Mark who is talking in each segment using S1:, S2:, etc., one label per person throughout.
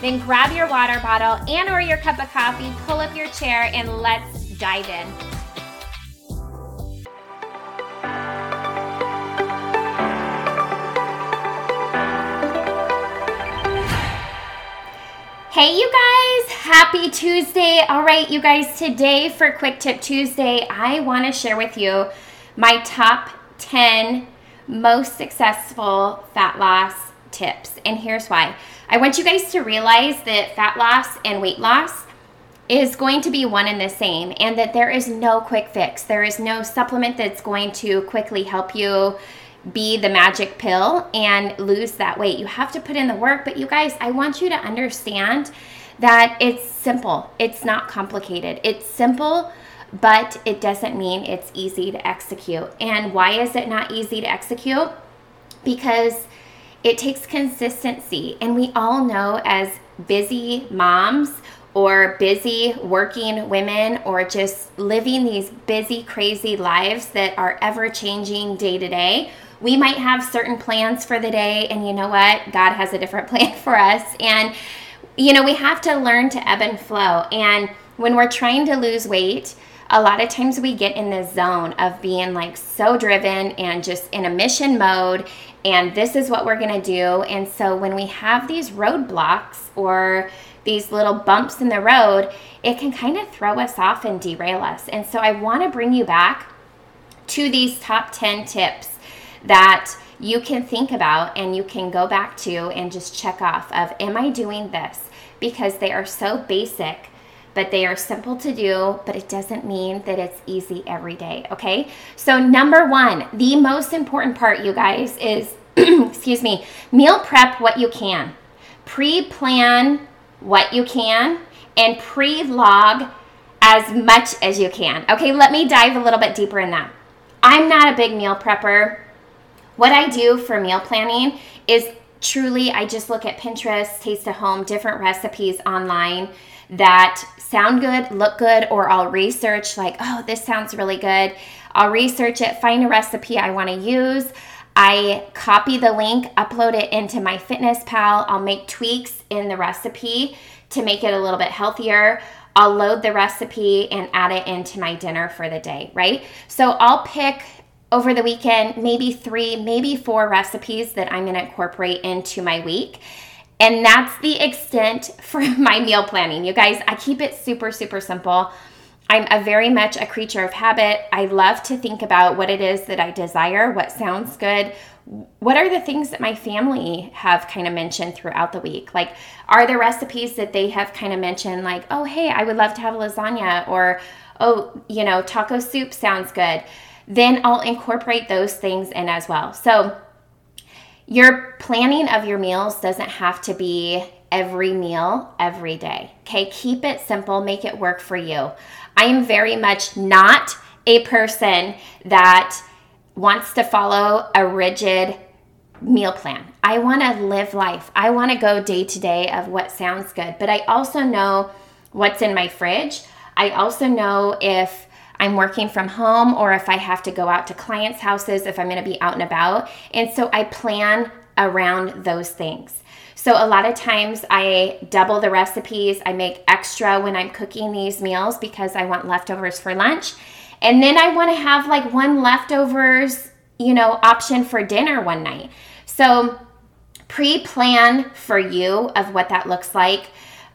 S1: then grab your water bottle and or your cup of coffee, pull up your chair and let's dive in. Hey, you guys, happy Tuesday. All right, you guys, today for Quick Tip Tuesday, I want to share with you my top 10 most successful fat loss tips. And here's why. I want you guys to realize that fat loss and weight loss is going to be one and the same, and that there is no quick fix. There is no supplement that's going to quickly help you be the magic pill and lose that weight. You have to put in the work, but you guys, I want you to understand that it's simple. It's not complicated. It's simple, but it doesn't mean it's easy to execute. And why is it not easy to execute? Because it takes consistency. And we all know as busy moms or busy working women or just living these busy, crazy lives that are ever changing day to day, we might have certain plans for the day. And you know what? God has a different plan for us. And, you know, we have to learn to ebb and flow. And when we're trying to lose weight, a lot of times we get in this zone of being like so driven and just in a mission mode and this is what we're going to do. And so when we have these roadblocks or these little bumps in the road, it can kind of throw us off and derail us. And so I want to bring you back to these top 10 tips that you can think about and you can go back to and just check off of am I doing this? Because they are so basic but they are simple to do, but it doesn't mean that it's easy every day, okay? So, number one, the most important part, you guys, is excuse me, meal prep what you can. Pre plan what you can and pre log as much as you can. Okay, let me dive a little bit deeper in that. I'm not a big meal prepper. What I do for meal planning is truly I just look at Pinterest, Taste of Home, different recipes online that sound good, look good, or I'll research, like, oh, this sounds really good. I'll research it, find a recipe I want to use. I copy the link, upload it into MyFitnessPal. I'll make tweaks in the recipe to make it a little bit healthier. I'll load the recipe and add it into my dinner for the day, right? So I'll pick over the weekend maybe three, maybe four recipes that I'm gonna incorporate into my week. And that's the extent for my meal planning. You guys, I keep it super, super simple. I'm a very much a creature of habit. I love to think about what it is that I desire, what sounds good, what are the things that my family have kind of mentioned throughout the week? Like, are there recipes that they have kind of mentioned, like, oh, hey, I would love to have lasagna, or oh, you know, taco soup sounds good? Then I'll incorporate those things in as well. So, your planning of your meals doesn't have to be every meal every day. Okay, keep it simple, make it work for you. I am very much not a person that wants to follow a rigid meal plan. I want to live life. I want to go day to day of what sounds good, but I also know what's in my fridge. I also know if I'm working from home or if I have to go out to clients' houses, if I'm going to be out and about. And so I plan around those things. So a lot of times I double the recipes. I make extra when I'm cooking these meals because I want leftovers for lunch. And then I want to have like one leftovers, you know, option for dinner one night. So pre plan for you of what that looks like.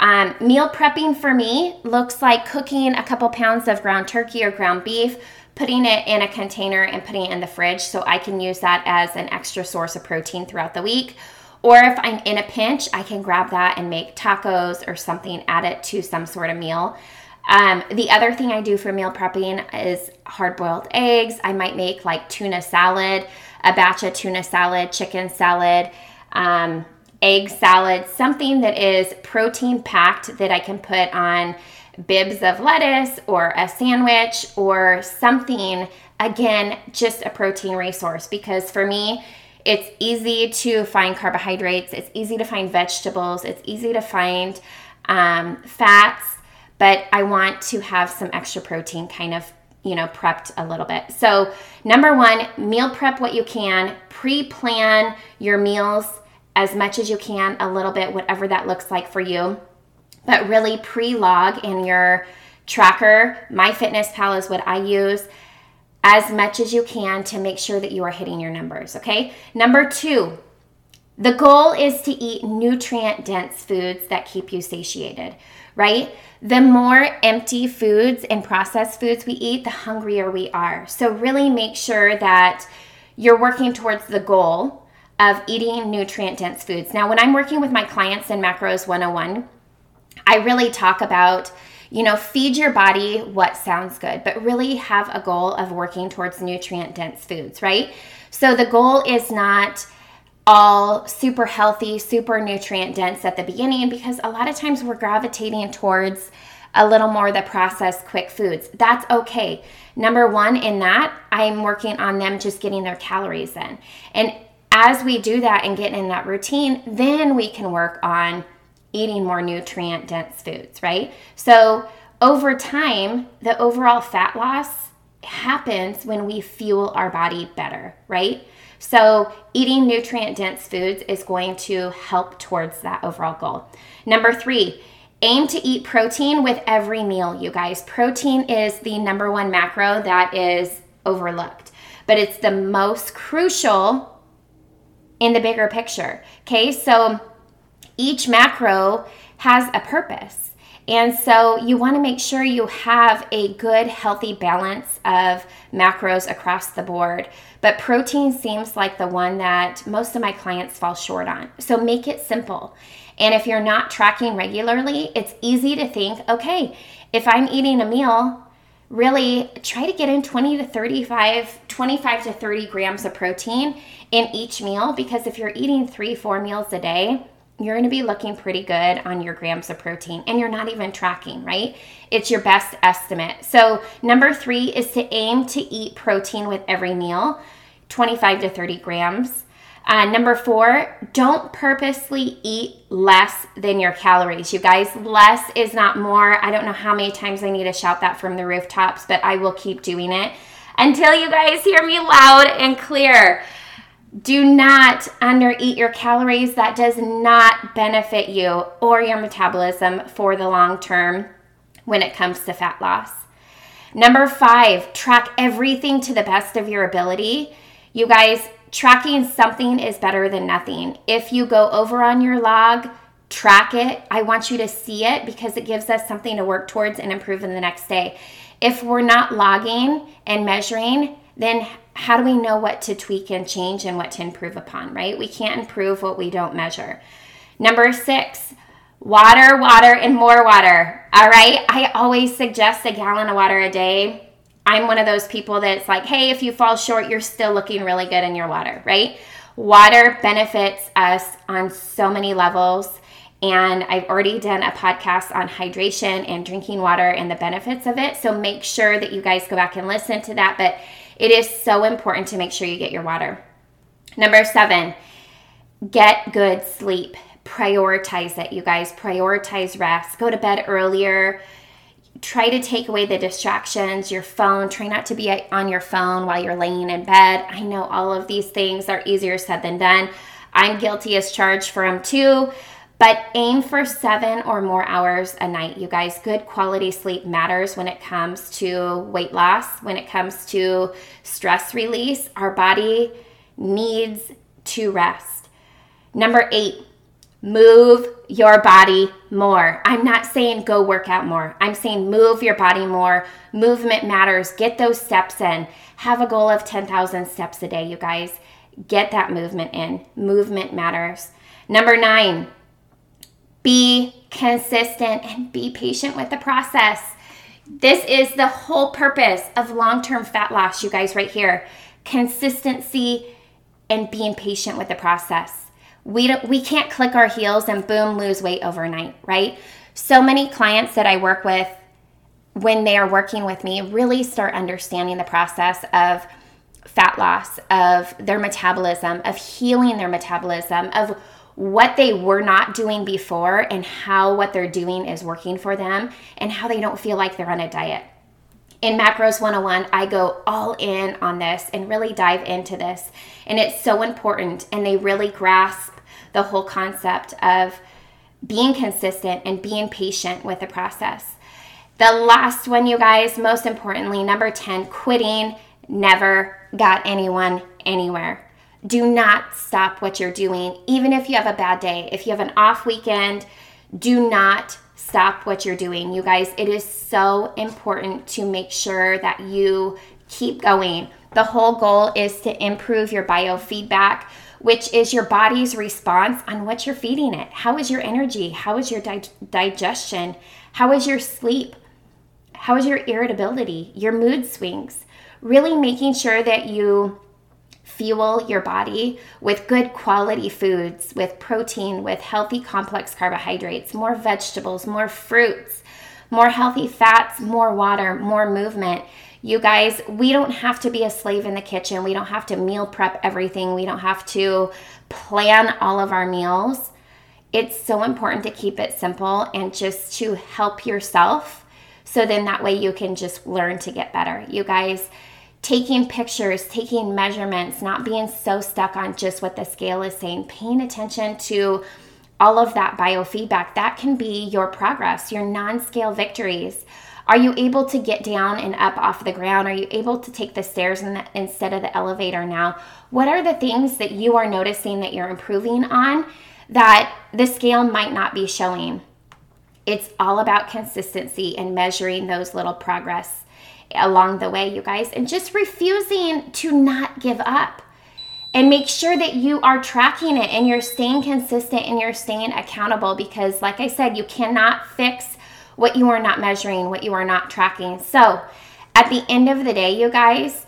S1: Um, meal prepping for me looks like cooking a couple pounds of ground turkey or ground beef, putting it in a container and putting it in the fridge so I can use that as an extra source of protein throughout the week. Or if I'm in a pinch, I can grab that and make tacos or something, add it to some sort of meal. Um, the other thing I do for meal prepping is hard boiled eggs. I might make like tuna salad, a batch of tuna salad, chicken salad. Um, egg salad, something that is protein packed that I can put on bibs of lettuce or a sandwich or something. Again, just a protein resource because for me, it's easy to find carbohydrates, it's easy to find vegetables, it's easy to find um, fats, but I want to have some extra protein kind of you know, prepped a little bit. So, number one, meal prep what you can, pre plan your meals as much as you can, a little bit, whatever that looks like for you. But really pre log in your tracker. MyFitnessPal is what I use as much as you can to make sure that you are hitting your numbers. Okay. Number two, the goal is to eat nutrient dense foods that keep you satiated, right? The more empty foods and processed foods we eat, the hungrier we are. So, really make sure that you're working towards the goal of eating nutrient dense foods. Now, when I'm working with my clients in Macros 101, I really talk about, you know, feed your body what sounds good, but really have a goal of working towards nutrient dense foods, right? So the goal is not all super healthy, super nutrient dense at the beginning because a lot of times we're gravitating towards a little more the processed quick foods. That's okay. Number one, in that, I'm working on them just getting their calories in. And as we do that and get in that routine, then we can work on eating more nutrient dense foods, right? So, over time, the overall fat loss happens when we fuel our body better, right? So, eating nutrient dense foods is going to help towards that overall goal. Number three, aim to eat protein with every meal, you guys. Protein is the number one macro that is overlooked, but it's the most crucial in the bigger picture. Okay, so each macro has a purpose. And so you want to make sure you have a good, healthy balance of macros across the board. But protein seems like the one that most of my clients fall short on. So make it simple. And if you're not tracking regularly, it's easy to think okay, if I'm eating a meal, really try to get in 20 to 35, 25 to 30 grams of protein in each meal because if you're eating three, four meals a day, you're going to be looking pretty good on your grams of protein and you're not even tracking, right? It's your best estimate. So, number three is to aim to eat protein with every meal, 25 to 30 grams. Uh, number four, don't purposely eat less than your calories. You guys, less is not more. I don't know how many times I need to shout that from the rooftops, but I will keep doing it until you guys hear me loud and clear. Do not undereat your calories. That does not benefit you or your metabolism for the long term when it comes to fat loss. Number five, track everything to the best of your ability. You guys, tracking something is better than nothing. If you go over on your log, track it. I want you to see it because it gives us something to work towards and improve in the next day. If we're not logging and measuring, then how do we know what to tweak and change and what to improve upon, right? We can't improve what we don't measure. Number six, water, water, and more water. All right. I always suggest a gallon of water a day. I'm one of those people that's like, hey, if you fall short, you're still looking really good in your water, right? Water benefits us on so many levels. And I've already done a podcast on hydration and drinking water and the benefits of it. So make sure that you guys go back and listen to that. But it is so important to make sure you get your water. Number seven, get good sleep. Prioritize it, you guys. Prioritize rest. Go to bed earlier. Try to take away the distractions, your phone. Try not to be on your phone while you're laying in bed. I know all of these things are easier said than done. I'm guilty as charged for them too. But aim for seven or more hours a night, you guys. Good quality sleep matters when it comes to weight loss, when it comes to stress release. Our body needs to rest. Number eight, move your body more. I'm not saying go work out more. I'm saying move your body more. Movement matters. Get those steps in. Have a goal of 10,000 steps a day, you guys. Get that movement in. Movement matters. Number nine, be consistent and be patient with the process. This is the whole purpose of long term fat loss, you guys, right here. Consistency and being patient with the process. We, don't, we can't click our heels and boom, lose weight overnight, right? So many clients that I work with, when they are working with me, really start understanding the process of fat loss, of their metabolism, of healing their metabolism, of what they were not doing before and how what they're doing is working for them and how they don't feel like they're on a diet. In Macros 101, I go all in on this and really dive into this. And it's so important. And they really grasp the whole concept of being consistent and being patient with the process. The last one, you guys, most importantly, number 10, quitting never got anyone anywhere do not stop what you're doing, even if you have a bad day. If you have an off weekend, do not stop what you're doing. You guys, it is so important to make sure that you keep going. The whole goal is to improve your biofeedback, which is your body's response on what you're feeding it. How is your energy? How is your di- digestion? How is your sleep? How is your irritability, your mood swings? Really making sure that you fuel your body with good quality foods, with protein, with healthy complex carbohydrates, more vegetables, more fruits, more healthy fats, more water, more movement. You guys, we don't have to be a slave in the kitchen. We don't have to meal prep everything. We don't have to plan all of our meals. It's so important to keep it simple and just to help yourself. So then that way you can just learn to get better. You guys, taking pictures, taking measurements, not being so stuck on just what the scale is saying, paying attention to all of that biofeedback. That can be your progress, your non scale victories. Are you able to get down and up off the ground? Are you able to take the stairs the, instead of the elevator now? What are the things that you are noticing that you're improving on that the scale might not be showing? It's all about consistency and measuring those little progress along the way, you guys, and just refusing to not give up. And make sure that you are tracking it and you're staying consistent and you're staying accountable because, like I said, you cannot fix what you are not measuring, what you are not tracking. So, at the end of the day, you guys,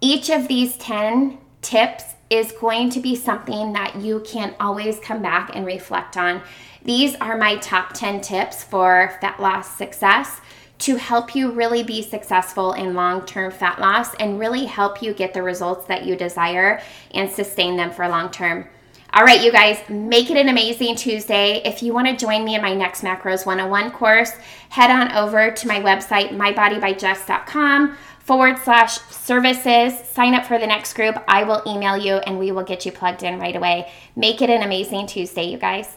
S1: each of these 10 tips is going to be something that you can always come back and reflect on. These are my top 10 tips for fat loss success to help you really be successful in long term fat loss and really help you get the results that you desire and sustain them for long term. All right, you guys, make it an amazing Tuesday. If you want to join me in my next Macros 101 course, head on over to my website, mybodybyjess.com forward slash services. Sign up for the next group. I will email you and we will get you plugged in right away. Make it an amazing Tuesday, you guys.